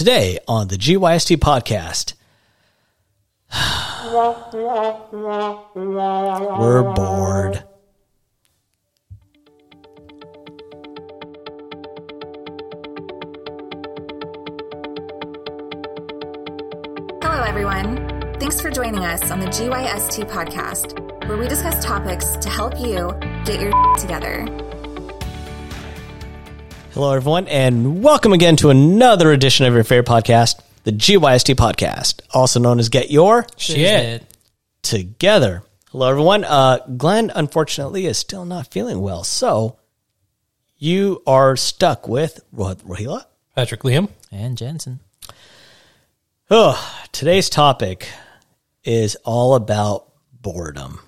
Today on the GYST podcast, we're bored. Hello, everyone. Thanks for joining us on the GYST podcast, where we discuss topics to help you get your together. Hello, everyone, and welcome again to another edition of your favorite podcast, the GYST podcast, also known as Get Your Shit. Together. Hello, everyone. Uh, Glenn, unfortunately, is still not feeling well, so you are stuck with Roh- Rohila. Patrick Liam. and Jensen. Oh, today's topic is all about boredom.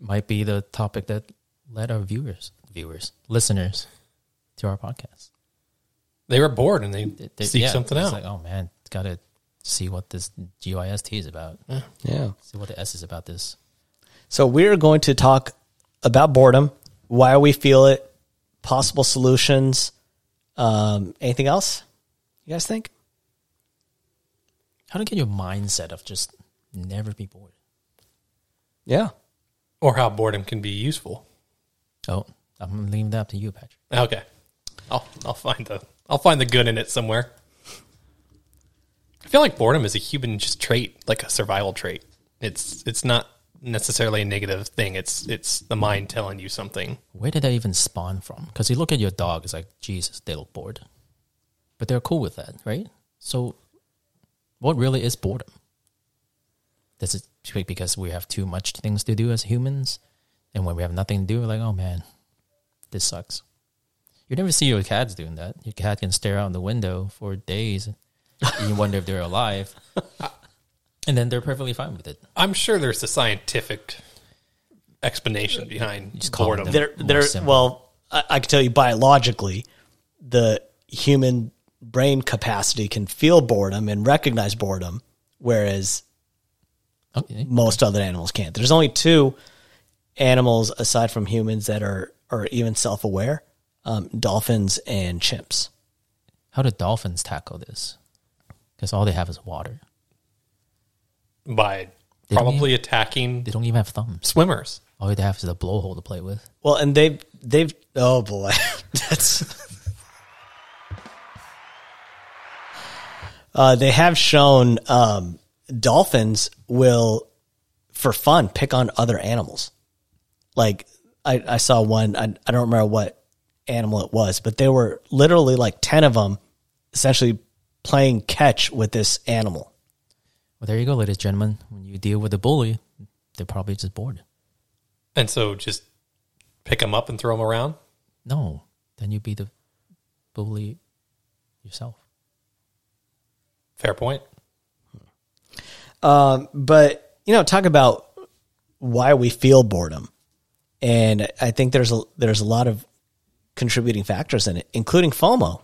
Might be the topic that led our viewers, viewers, listeners to our podcast. They were bored and they, They- they- seek yeah, something it's out. Like, oh man, got to see what this GYST is about. Yeah. See what the S is about this. So we're going to talk about boredom, why we feel it, possible solutions. Um, anything else? You guys think? How to get your mindset of just never be bored. Yeah. or how boredom can be useful. Oh, I'm leaving that up to you, Patrick. Okay. I'll I'll find the I'll find the good in it somewhere. I feel like boredom is a human just trait, like a survival trait. It's it's not necessarily a negative thing. It's it's the mind telling you something. Where did that even spawn from? Because you look at your dog, it's like Jesus, they look bored, but they're cool with that, right? So, what really is boredom? Does it speak because we have too much things to do as humans, and when we have nothing to do, we're like, oh man, this sucks. You never see your cats doing that. Your cat can stare out the window for days, and you wonder if they're alive, and then they're perfectly fine with it. I'm sure there's a scientific explanation behind just boredom. them There, More there. simple. Well, I, I can tell you biologically, the human brain capacity can feel boredom and recognize boredom, whereas Okay. most other animals can't. There's only two animals aside from humans that are are even self aware: um, dolphins and chimps. How do dolphins tackle this? Because all they have is water. by They don't probably attacking They don't even have thumbs. swimmers. All they have is a blowhole to play with. Well, and they've they've oh boy, that's. Uh, they have shown um, dolphins will, for fun, pick on other animals. Like I, I saw one. I, I don't remember what animal it was, but they were literally like ten of them, essentially playing catch with this animal. Well, there you go, ladies and gentlemen. When you deal with a bully, they're probably just bored. And so just pick them up and throw them around. No, then you'd be the bully yourself. Fair point. Um, but you know, talk about why we feel boredom, and I think there's a there's a lot of contributing factors in it, including FOMO,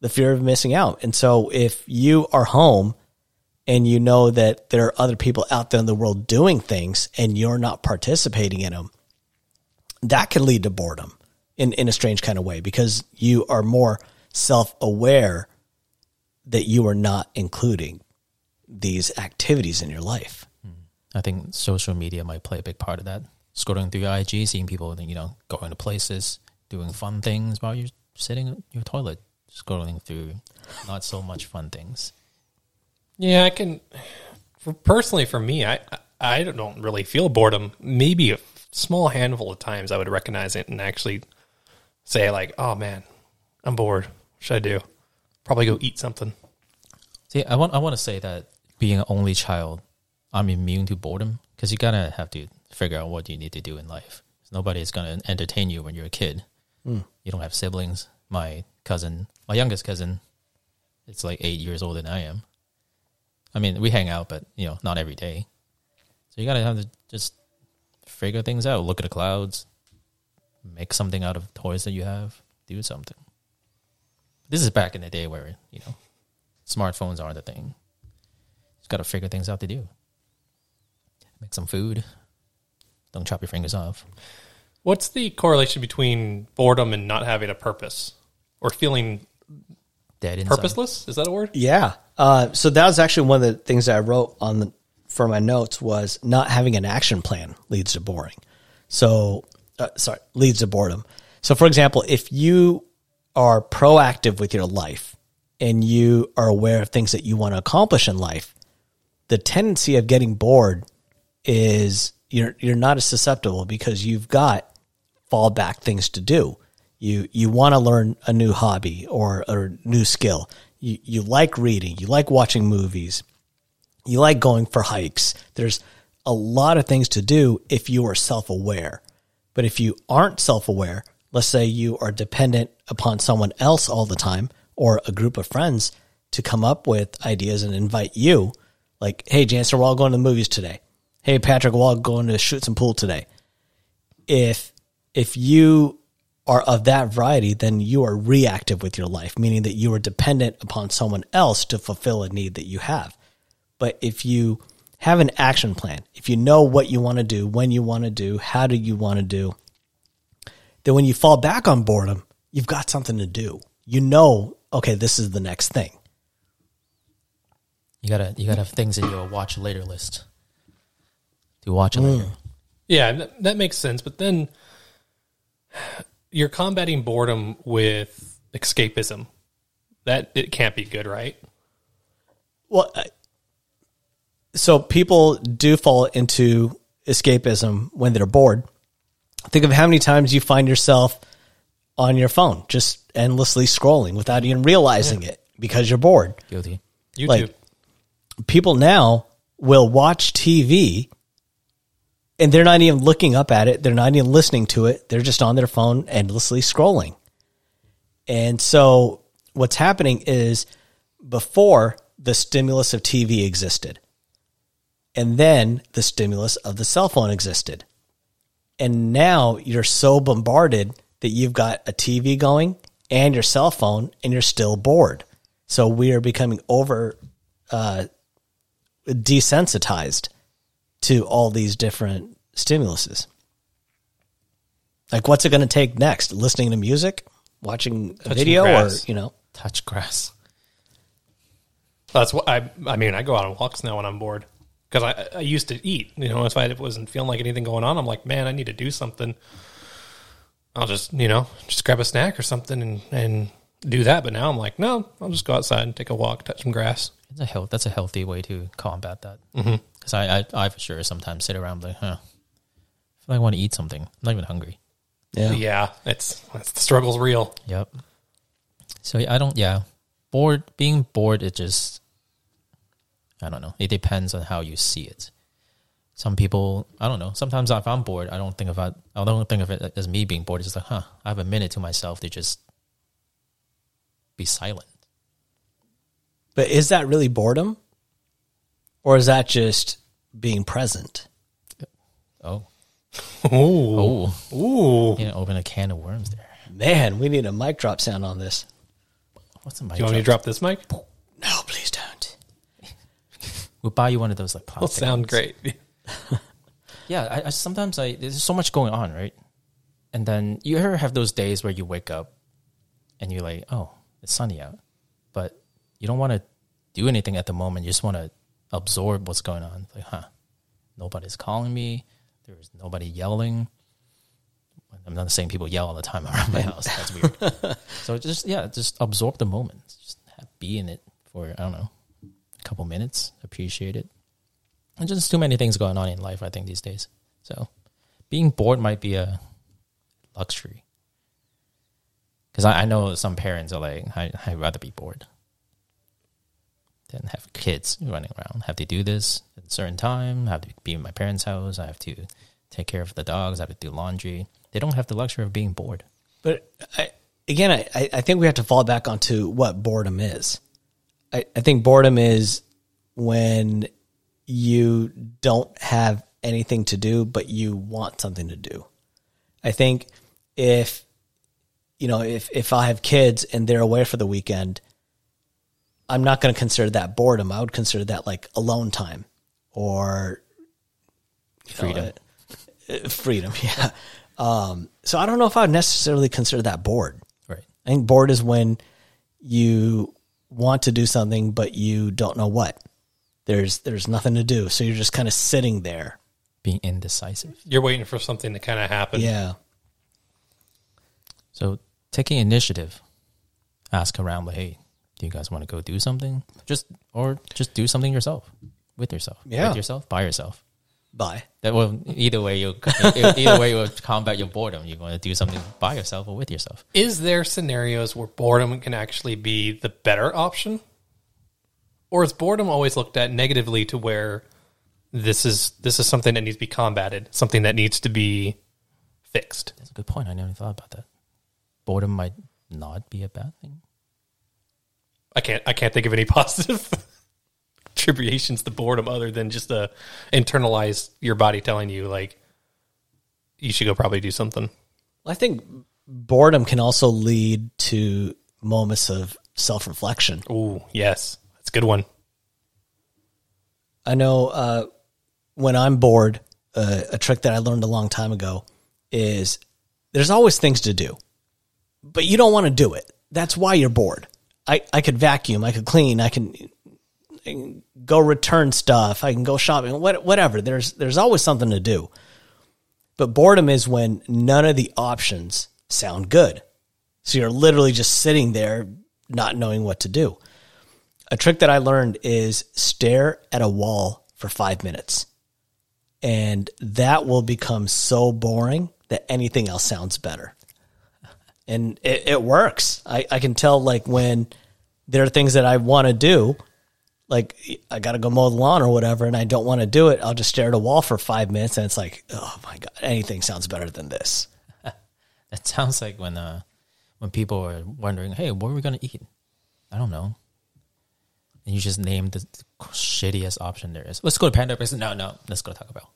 the fear of missing out. And so, if you are home and you know that there are other people out there in the world doing things, and you're not participating in them, that can lead to boredom in in a strange kind of way because you are more self aware that you are not including these activities in your life. Hmm. I think social media might play a big part of that. Scrolling through IG, seeing people, you know, going to places, doing fun things while you're sitting in your toilet, scrolling through not so much fun things. Yeah, I can. For personally, for me, I I don't really feel boredom. Um, maybe a small handful of times I would recognize it and actually say like, "Oh man, I'm bored. What should I do? Probably go eat something." See, I want I want to say that being an only child, I'm immune to boredom because you gotta have to figure out what you need to do in life. Nobody's gonna entertain you when you're a kid. Mm. You don't have siblings. My cousin, my youngest cousin, it's like eight years older than I am. I mean, we hang out, but you know, not every day. So you gotta have to just figure things out. Look at the clouds, make something out of toys that you have, do something. This is back in the day where you know smartphones aren't a thing. Just got to figure things out to do. Make some food. Don't chop your fingers off. What's the correlation between boredom and not having a purpose or feeling dead inside. Purposeless? Is that a word? Yeah. Uh, so that was actually one of the things that I wrote on the for my notes was not having an action plan leads to boring. So, uh, sorry, leads to boredom. So, for example, if you are proactive with your life and you are aware of things that you want to accomplish in life, the tendency of getting bored is you're you're not as susceptible because you've got fallback things to do. You you want to learn a new hobby or a new skill. You you like reading. You like watching movies. You like going for hikes. There's a lot of things to do if you are self aware. But if you aren't self aware, let's say you are dependent upon someone else all the time or a group of friends to come up with ideas and invite you, like, hey, Jansen, we're all going to the movies today. Hey, Patrick, we're all going to shoot some pool today. If if you are of that variety, then you are reactive with your life, meaning that you are dependent upon someone else to fulfill a need that you have. But if you have an action plan, if you know what you want to do, when you want to do, how do you want to do, then when you fall back on boredom, you've got something to do. You know, okay, this is the next thing. You gotta you gotta have things in your watch later list. To watch it later. Mm. Yeah, that, that makes sense. But then you're combating boredom with escapism. That it can't be good, right? Well, so people do fall into escapism when they're bored. Think of how many times you find yourself on your phone, just endlessly scrolling without even realizing it because you're bored. Guilty. YouTube. Like- People now will watch TV and they're not even looking up at it. They're not even listening to it. They're just on their phone endlessly scrolling. And so what's happening is before the stimulus of TV existed, and then the stimulus of the cell phone existed. And now you're so bombarded that you've got a TV going and your cell phone and you're still bored. So we are becoming over uh, desensitized to all these different stimuluses. Like, what's it going to take next? Listening to music, watching a Touching video, grass. or you know? Touch grass. That's what I. I mean, I go out on walks now when I'm bored because I I used to eat. You know, if I wasn't feeling like anything going on, I'm like, man, I need to do something. I'll just you know just grab a snack or something and and do that. But now I'm like, no, I'll just go outside and take a walk, touch some grass. It's a health. That's a healthy way to combat that. Mm-hmm. Because I, I, I for sure sometimes sit around like, huh, I feel like I want to eat something. I'm not even hungry. Yeah. Yeah, it's, it's the struggle's real. Yep. So I don't. Yeah, bored. Being bored, it just. I don't know. It depends on how you see it. Some people, I don't know. Sometimes if I'm bored, I don't think of it. I don't think of it as me being bored. It's just like, huh, I have a minute to myself to just be silent. But is that really boredom? Or is that just being present? Oh, Ooh, oh, ooh. you know, open a can of worms there. Man, we need a mic drop sound on this. What's the mic? Do you want me to drop this mic? No, please don't. We'll buy you one of those like Will plastic. sound ones. great. Yeah, I, I sometimes I there's so much going on, right? And then you ever have those days where you wake up and you're like, oh, it's sunny out, but you don't want to do anything at the moment. You just want to absorb what's going on. Like, huh? Nobody's calling me. There's nobody yelling. I'm not saying people yell all the time around my house. That's weird. so just yeah, just absorb the moment. Just have, be in it for I don't know, a couple minutes. Appreciate it. And just too many things going on in life, I think, these days. So being bored might be a luxury. Because I, I know some parents are like, I, I'd rather be bored than have kids running around. Have to do this at a certain time, have to be in my parents' house, I have to take care of the dogs, I have to do laundry. They don't have the luxury of being bored. But I, again, I- I, I think we have to fall back onto what boredom is. I, I think boredom is when you don't have anything to do, but you want something to do. I think if, you know, if, if I have kids and they're away for the weekend, I'm not going to consider that boredom. I would consider that like alone time or you know, Freedom. uh, freedom. Yeah. Um, so I don't know if I would necessarily consider that bored. Right. I think bored is when you want to do something, but you don't know what. There's there's nothing to do, so you're just kind of sitting there. Being indecisive. You're waiting for something to kind of happen. Yeah, So taking initiative, ask around like, hey, do you guys want to go do something? Just or just do something yourself with yourself. Yeah. with yourself by yourself. bye. That will either way you either way you combat your boredom. You want to do something by yourself or with yourself. Is there scenarios where boredom can actually be the better option? Or is boredom always looked at negatively to where this is this is something that needs to be combated, something that needs to be fixed? That's a good point. I never thought about that. Boredom might not be a bad thing. I can't I can't think of any positive attributions to boredom other than just a internalize your body telling you like you should go probably do something. I think boredom can also lead to moments of self reflection. Oh yes. That's a good one. I know uh, when I'm bored, uh, a trick that I learned a long time ago is there's always things to do, but you don't want to do it. That's why you're bored. I, I could vacuum, I could clean, I can, I can go return stuff, I can go shopping, what, whatever. There's there's always something to do. But boredom is when none of the options sound good. So you're literally just sitting there not knowing what to do. A trick that I learned is stare at a wall for five minutes. And that will become so boring that anything else sounds better. And it, it works. I, I can tell like when there are things that I want to do, like I got to go mow the lawn or whatever, and I don't want to do it. I'll just stare at a wall for five minutes, and it's like, oh my god, anything sounds better than this. That sounds like when uh when people are wondering, hey, what are we gonna eat? I don't know. And you just name the shittiest option there is. Let's go to Panda Express. No, no, let's go to Taco Bell.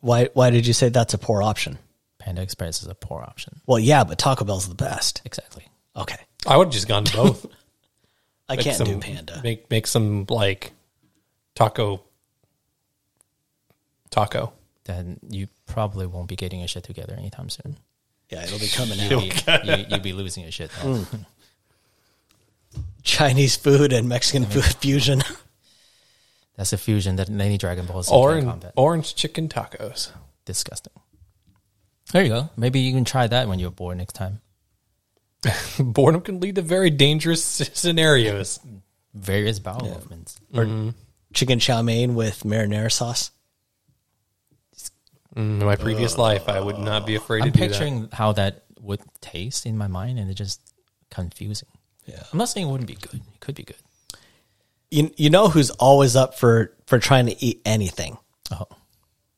Why? Why did you say that's a poor option? Panda Express is a poor option. Well, yeah, but Taco Bell's the best. Exactly. Okay, I would have just gone to both. I Make can't some- do Panda. Make make some like taco taco. Then you probably won't be getting your shit together anytime soon. Yeah, it'll be coming out. You'll be, you, you'll be losing your shit. though. Hmm. Chinese food and Mexican hmm. food fusion. That's a fusion that any Dragon Ball Z can Orange combat. orange chicken tacos. Disgusting. There you go. Maybe you can try that when you're bored next time. Boredom can lead to very dangerous scenarios. Various bowel movements. or mm-hmm. chicken chow mein with marinara sauce. Mm, in my previous life, I would not be afraid of that. I'm to do picturing how that would taste in my mind, and it's just confusing. Yeah. I'm not saying it wouldn't be good. It could be good. You you know who's always up for for trying to eat anything? Oh,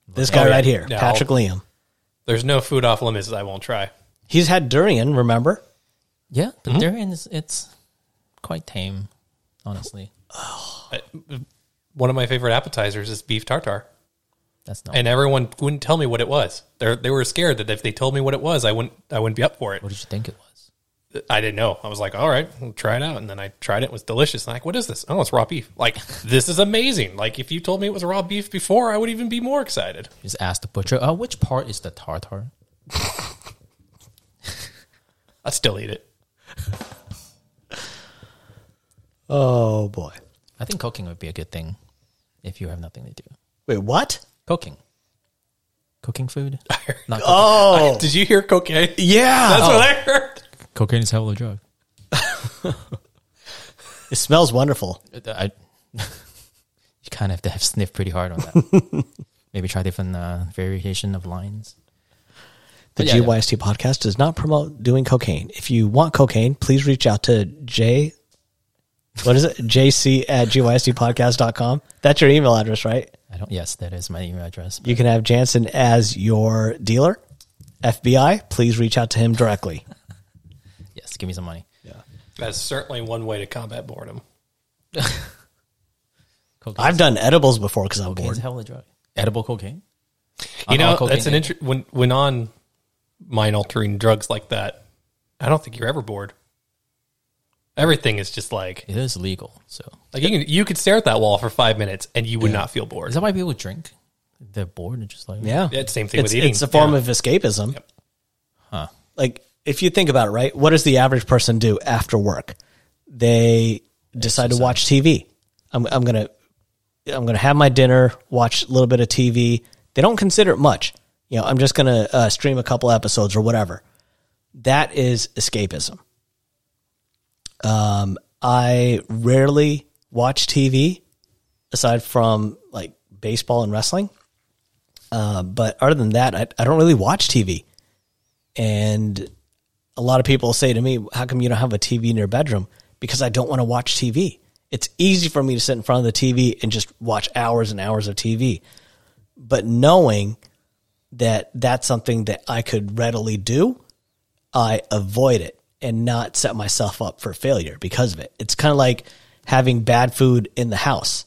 This guy oh, yeah. right here, Yeah, Patrick Liam. That. There's no food off limits that I won't try. He's had durian. Remember? yeah. The Mm-hmm. durian is it's quite tame, honestly. I- One of my favorite appetizers is beef tartare. That's not. and everyone wouldn't tell me what it was. They they were scared that if they told me what it was, I wouldn't I wouldn't be up for it. what did you think it was? I didn't know. I was like, all right, we'll try it out, and then I tried it. It was delicious. I'm like, what is this? Oh, it's raw beef. Like this is amazing. Like if you told me it was raw beef before, I would even be more excited. Just ask the butcher. Oh, which part is the tartare? I'd still eat it. Oh boy. I think cooking would be a good thing if you have nothing to do. Wait, what? Cooking, cooking food. Not cooking. Oh, Did you hear cocaine? yeah. That's what oh. I heard. Cocaine is hell of a drug. It smells wonderful. I, you kind of have to have sniff pretty hard on that. Maybe try different uh, variation of lines. The But yeah, yeah. GYST podcast does not promote doing cocaine. If you want cocaine, please reach out to J. What is it? JC at GYSTpodcast.com. That's your email address, right? I don't. Yes, that is my email address. You can have Jansen as your dealer. FBI, please reach out to him directly. Yes, give me some money. Yeah, that's certainly one way to combat boredom. Cocaine I've done edibles before because I'm cocaine bored. is hell of a drug. Edible cocaine. You know, cocaine that's an is- inter- when when on mind altering drugs like that. I don't think you're ever bored. Everything is just like It is legal, so like you can you could stare at that wall for five minutes and you would not feel bored. is that why people drink? They're bored and just like Yeah. Yeah, same thing it's, with eating. It's a form Yeah. of escapism. Huh. Like if you think about it, right? What does the average person do after work? They decide to watch TV. I'm, I'm gonna I'm gonna have my dinner, watch a little bit of TV. They don't consider it much. You know, I'm just gonna uh, stream a couple episodes or whatever. That is escapism. Um, I rarely watch TV aside from like baseball and wrestling. Uh, but other than that, I, I don't really watch TV. And a lot of people say to me, How come you don't have a TV in your bedroom? Because I don't want to watch TV. It's easy for me to sit in front of the TV and just watch hours and hours of TV. But knowing that that's something that I could readily do, I avoid it and not set myself up for failure because of it. It's kind of like having bad food in the house.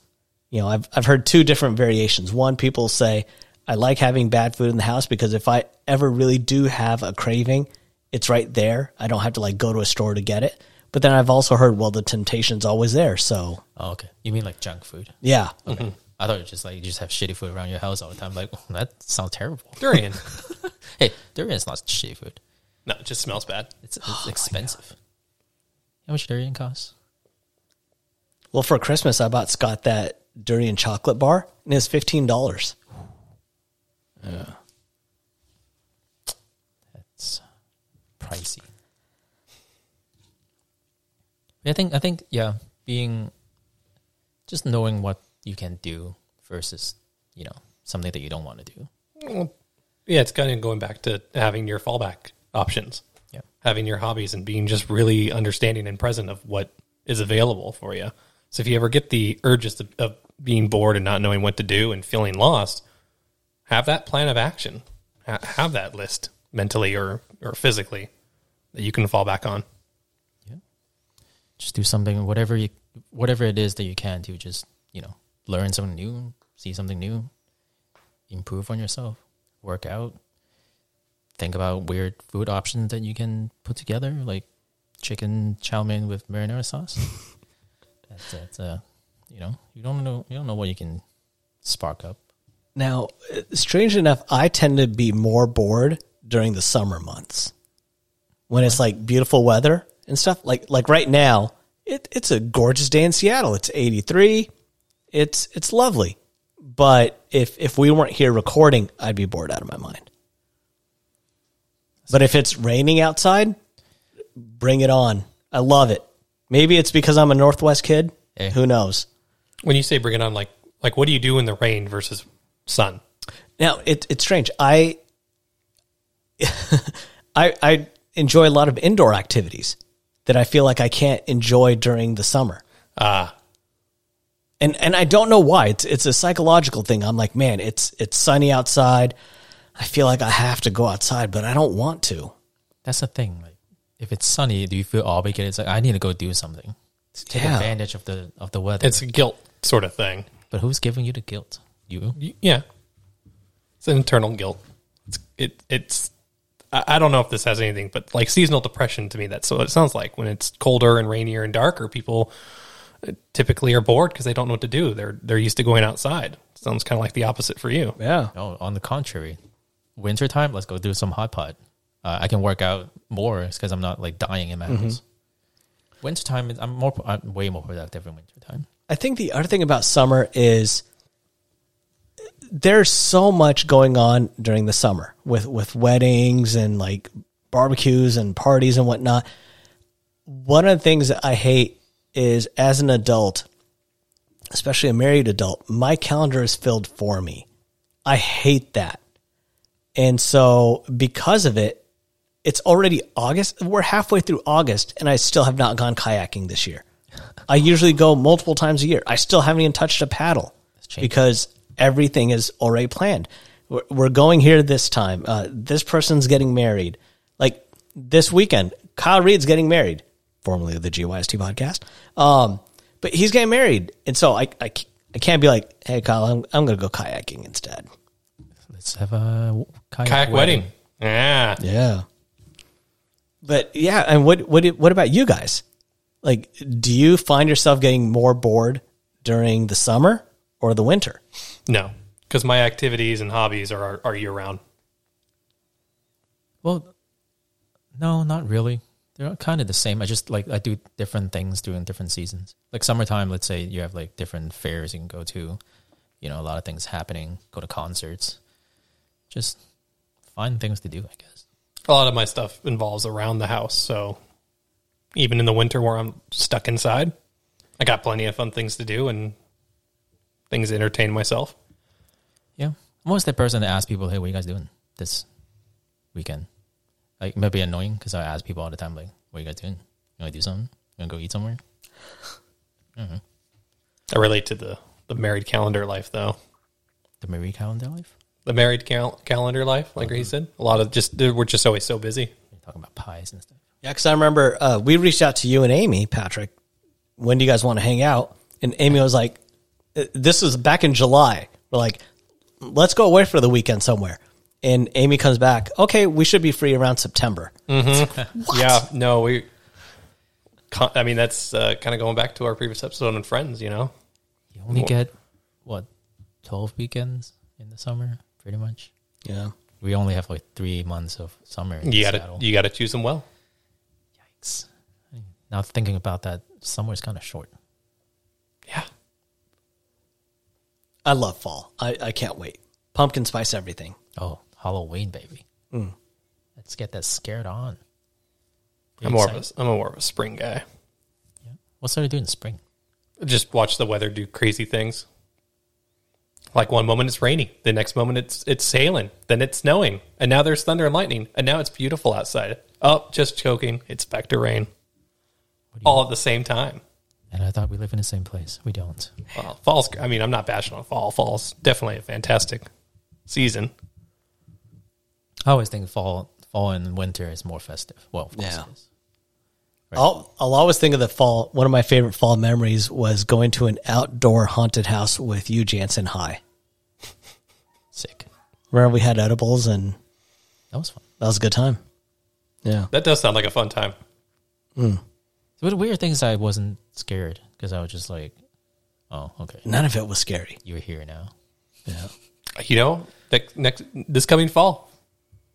You know, I've I've heard two different variations. One, people say I like having bad food in the house because if I ever really do have a craving, it's right there. I don't have to like go to a store to get it. But then I've also heard, well, the temptation's always there. So Oh, okay. You mean like junk food? yeah, Okay. Mm-hmm. I thought it was just like you just have shitty food around your house all the time. Like, oh, that sounds terrible. Durian. Hey, durian's not shitty food. no, it just smells bad. It's, it's oh, expensive. How much durian costs? Well, for Christmas, I bought Scott that durian chocolate bar, and it's fifteen dollars. It's pricey. I think I think yeah, being just knowing what you can do versus you know something that you don't want to do. Well, yeah, it's kind of going back to having your fallback options. Yeah. Having your hobbies and being just really understanding and present of what is available for you. So if you ever get the urges of, of being bored and not knowing what to do and feeling lost, have that plan of action. Ha- have that list mentally or, or physically that you can fall back on. Yeah. Just do something, whatever you, whatever it is that you can do. Just you know, learn something new, see something new, improve on yourself, work out. Think about weird food options that you can put together, like chicken chow mein with marinara sauce. that's, that's uh, you know, you don't know, you don't know what you can spark up. Now, uh, strange enough, I tend to be more bored during the summer months when it's like beautiful weather and stuff. Like like right now, it, it's a gorgeous day in Seattle. It's 83. It's it's lovely. But if if we weren't here recording, I'd be bored out of my mind. But if it's raining outside, bring it on. I love it. Maybe it's because I'm a Northwest kid. Hey. Who knows? When you say bring it on, like like what do you do in the rain versus sun? Now it, it's strange. I, I I enjoy a lot of indoor activities that I feel like I can't enjoy during the summer, Ah, and and I don't know why. It's it's a psychological thing. I'm like, man, it's it's sunny outside. I feel like I have to go outside, but I don't want to. That's the thing. Like, if it's sunny, do you feel obligated? It's like I need to go do something. To take Yeah. advantage of the of the weather. it's a guilt sort of thing. but who's giving you the guilt? You. Yeah it's an internal guilt it's it it's I I don't know if this has anything, but like seasonal depression to me, that's what it sounds like. When it's colder and rainier and darker, people uh, typically are bored because they don't know what to do. They're they're used to going outside. Sounds kind of like the opposite for you. Yeah. No, on the contrary, wintertime, let's go do some hot pot. Uh, I can work out more because I'm not like dying in my house. Wintertime, I'm more, I'm way more productive in wintertime. I think the other thing about summer is there's so much going on during the summer with with weddings and like barbecues and parties and whatnot. One of the things that I hate is as an adult, especially a married adult, my calendar is filled for me. I hate that. And so because of it, it's already August. We're halfway through August and I still have not gone kayaking this year. I usually go multiple times a year. I still haven't even touched a paddle because everything is already planned. We're, we're going here this time. Uh, this person's getting married. Like this weekend, Kyle Reed's getting married, formerly of the GYST podcast. Um, but he's getting married. And so I, I, I can't be like, hey, Kyle, I'm, I'm going to go kayaking instead. Let's have a kayak, Kayak wedding. Yeah. Yeah. But yeah, and what what what about you guys? Like, do you find yourself getting more bored during the summer or the winter? No, because my activities and hobbies are are year round. Well, No, not really. They're kind of the same. I just like I do different things during different seasons. Like summertime, let's say you have like different fairs you can go to. You know, a lot of things happening. Go to concerts. Just find things to do. I guess. A lot of my stuff involves around the house, so even in the winter where I'm stuck inside, I got plenty of fun things to do and things to entertain myself. Yeah, I'm always the person that asks people, "Hey, what are you guys doing this weekend?" Like, it might be annoying because I ask people all the time, like, "What are you guys doing? You want to do something? You want to go eat somewhere?" I relate to the the married calendar life though. The married calendar life. The married cal- calendar life, like he said, a lot of just we're just always so busy. We're talking about pies and stuff. Yeah, because I remember uh, we reached out to you and Amy, Patrick. When do you guys want to hang out? And Amy was like, "This was back in July." We're like, "Let's go away for the weekend somewhere." And Amy comes back. Okay, we should be free around September. Yeah, no, we. I mean, that's uh, kind of going back to our previous episode on Friends. You know, You only Well- get what twelve weekends in the summer, pretty much. Yeah, We only have like three months of summer. In you got to Seattle. you got to choose them well. Yikes. Now thinking about that, summer is kind of short. Yeah, I love fall. I, I can't wait. Pumpkin spice everything. Oh, Halloween, baby. Mm. Let's get that scared on. I'm more of a I'm more of a spring guy. What started do in the spring? Just watch the weather do crazy things. Like one moment it's raining, the next moment it's it's sailing, then it's snowing, and now there's thunder and lightning, and now it's beautiful outside. Oh, just choking, it's back to rain. All at the same time. And I thought we live in the same place. We don't. Well, fall's. I mean, I'm not bashing on fall. Fall's definitely a fantastic season. I always think fall, fall and winter is more festive. Well, of course Yeah. it is. I'll, I'll always think of the fall. One of my favorite fall memories was going to an outdoor haunted house with you, Jansen High. Sick. Remember we had edibles and That was fun. that was a good time. Yeah. That does sound like a fun time. Hmm. So the weird thing is I wasn't scared because I was just like, oh, okay. None of it was scary. You're here now. Yeah. You know, next, next this coming fall,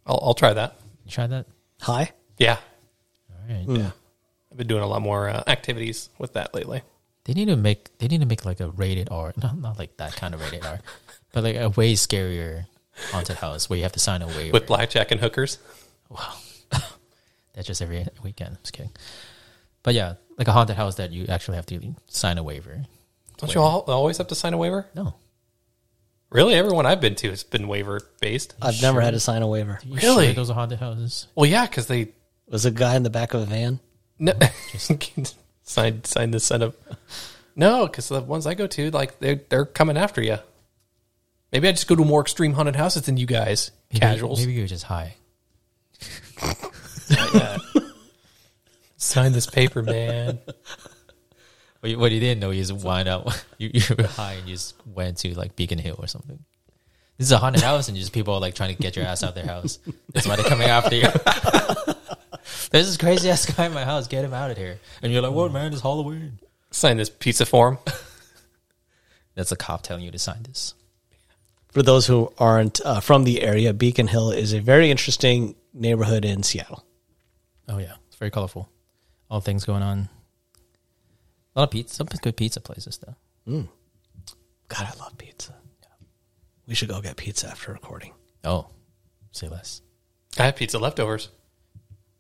I'll, I'll try that. You tried that? High? Yeah, All right. Yeah. I've been doing a lot more uh, activities with that lately. They need to make they need to make like a rated R, not not like that kind of rated R, but like a way scarier haunted house where you have to sign a waiver. with blackjack and hookers. Wow, that's just every weekend. I'm just kidding. But yeah, like a haunted house that you actually have to sign a waiver. Don't you all always have to sign a waiver? No, Really, everyone I've been to has been waiver based. I've never had to sign a waiver. You Really? sure those are haunted houses. Well, yeah, because they Was a guy in the back of a van? no, sign sign this set up. No, because the ones I go to, like they're they're coming after you. Maybe I just go to more extreme haunted houses than you guys, Maybe, casuals. Maybe you're just high. Sign this paper, man. What you, what you didn't know is wind up. You, you were high and you just went to like Beacon Hill or something. This is a haunted house and just people are like trying to get your ass out of their house. That's why they're coming after you. There's this crazy ass guy in my house. Get him out of here. And you're like, what, man? It's Halloween. Sign this pizza form. That's a cop telling you to sign this. For those who aren't uh, from the area, Beacon Hill is a very interesting neighborhood in Seattle. Oh, yeah. It's very colorful. All things going on. A lot of pizza. Some good pizza places, though. Mm. God, I love pizza. We should go get pizza after recording. Oh, say less. I have pizza leftovers.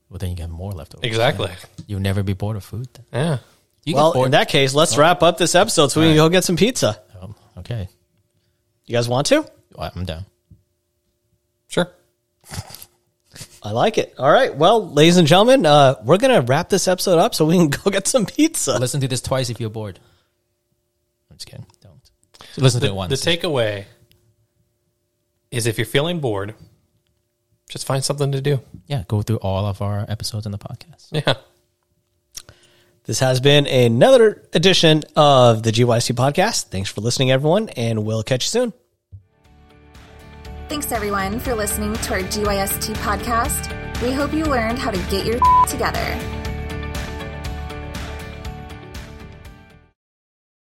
Well, then you get more leftovers. Exactly. You'll never be bored of food. Then. Yeah. You well, bored. in that case, let's wrap up this episode so we can go get some pizza. oh, okay. You guys want to? Well, I'm down. Sure. I like it. All right. Well, ladies and gentlemen, uh, we're going to wrap this episode up so we can go get some pizza. Listen to this twice if you're bored. I'm just kidding. Don't. Listen to it once. the takeaway is if you're feeling bored, just find something to do. yeah, go through all of our episodes in the podcast. Yeah. This has been another edition of the GYST podcast. Thanks for listening, everyone, and we'll catch you soon. Thanks everyone for listening to our GYST podcast. We hope you learned how to get your together.